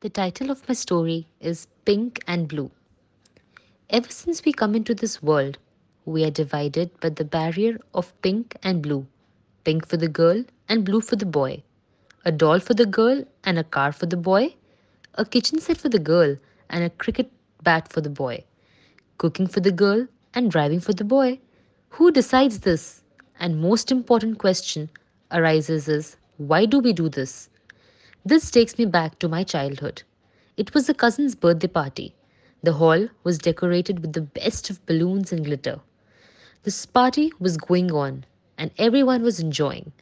The title of my story is Pink and Blue. Ever since we come into this world, we are divided by the barrier of pink and blue. Pink for the girl and blue for the boy. A doll for the girl and a car for the boy. A kitchen set for the girl and a cricket bat for the boy. Cooking for the girl and driving for the boy. Who decides this? And most important question arises is why do we do this? This takes me back to my childhood. It was a cousin's birthday party. The hall was decorated with the best of balloons and glitter. This party was going on and everyone was enjoying.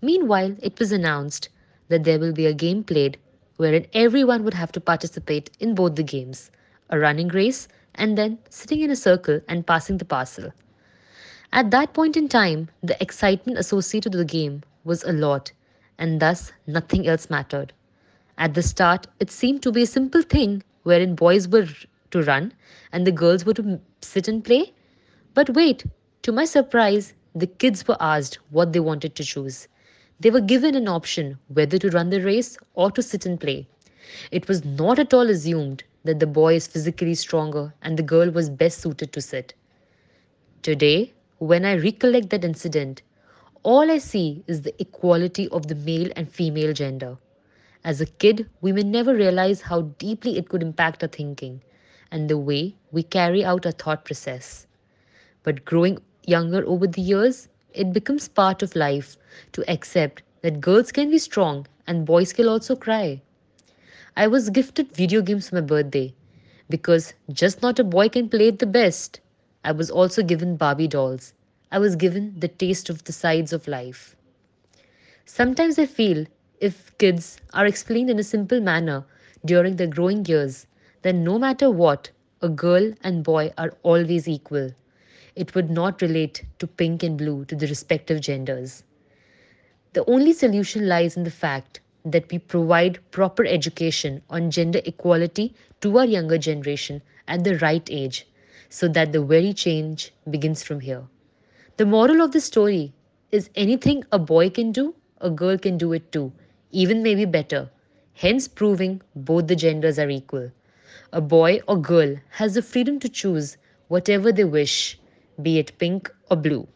Meanwhile, it was announced that there will be a game played wherein everyone would have to participate in both the games a running race and then sitting in a circle and passing the parcel. At that point in time, the excitement associated with the game was a lot and thus nothing else mattered. At the start, it seemed to be a simple thing wherein boys were to run and the girls were to sit and play. But wait, to my surprise, the kids were asked what they wanted to choose. They were given an option whether to run the race or to sit and play. It was not at all assumed that the boy is physically stronger and the girl was best suited to sit. Today, when I recollect that incident, all I see is the equality of the male and female gender. As a kid, we may never realize how deeply it could impact our thinking and the way we carry out our thought process. But growing younger over the years, it becomes part of life to accept that girls can be strong and boys can also cry. I was gifted video games for my birthday because just not a boy can play it the best. I was also given Barbie dolls I was given the taste of the sides of life. Sometimes I feel if kids are explained in a simple manner during their growing years, then no matter what, a girl and boy are always equal. It would not relate to pink and blue to the respective genders. The only solution lies in the fact that we provide proper education on gender equality to our younger generation at the right age so that the very change begins from here. The moral of the story is anything a boy can do, a girl can do it too, even maybe better, hence proving both the genders are equal. A boy or girl has the freedom to choose whatever they wish, be it pink or blue.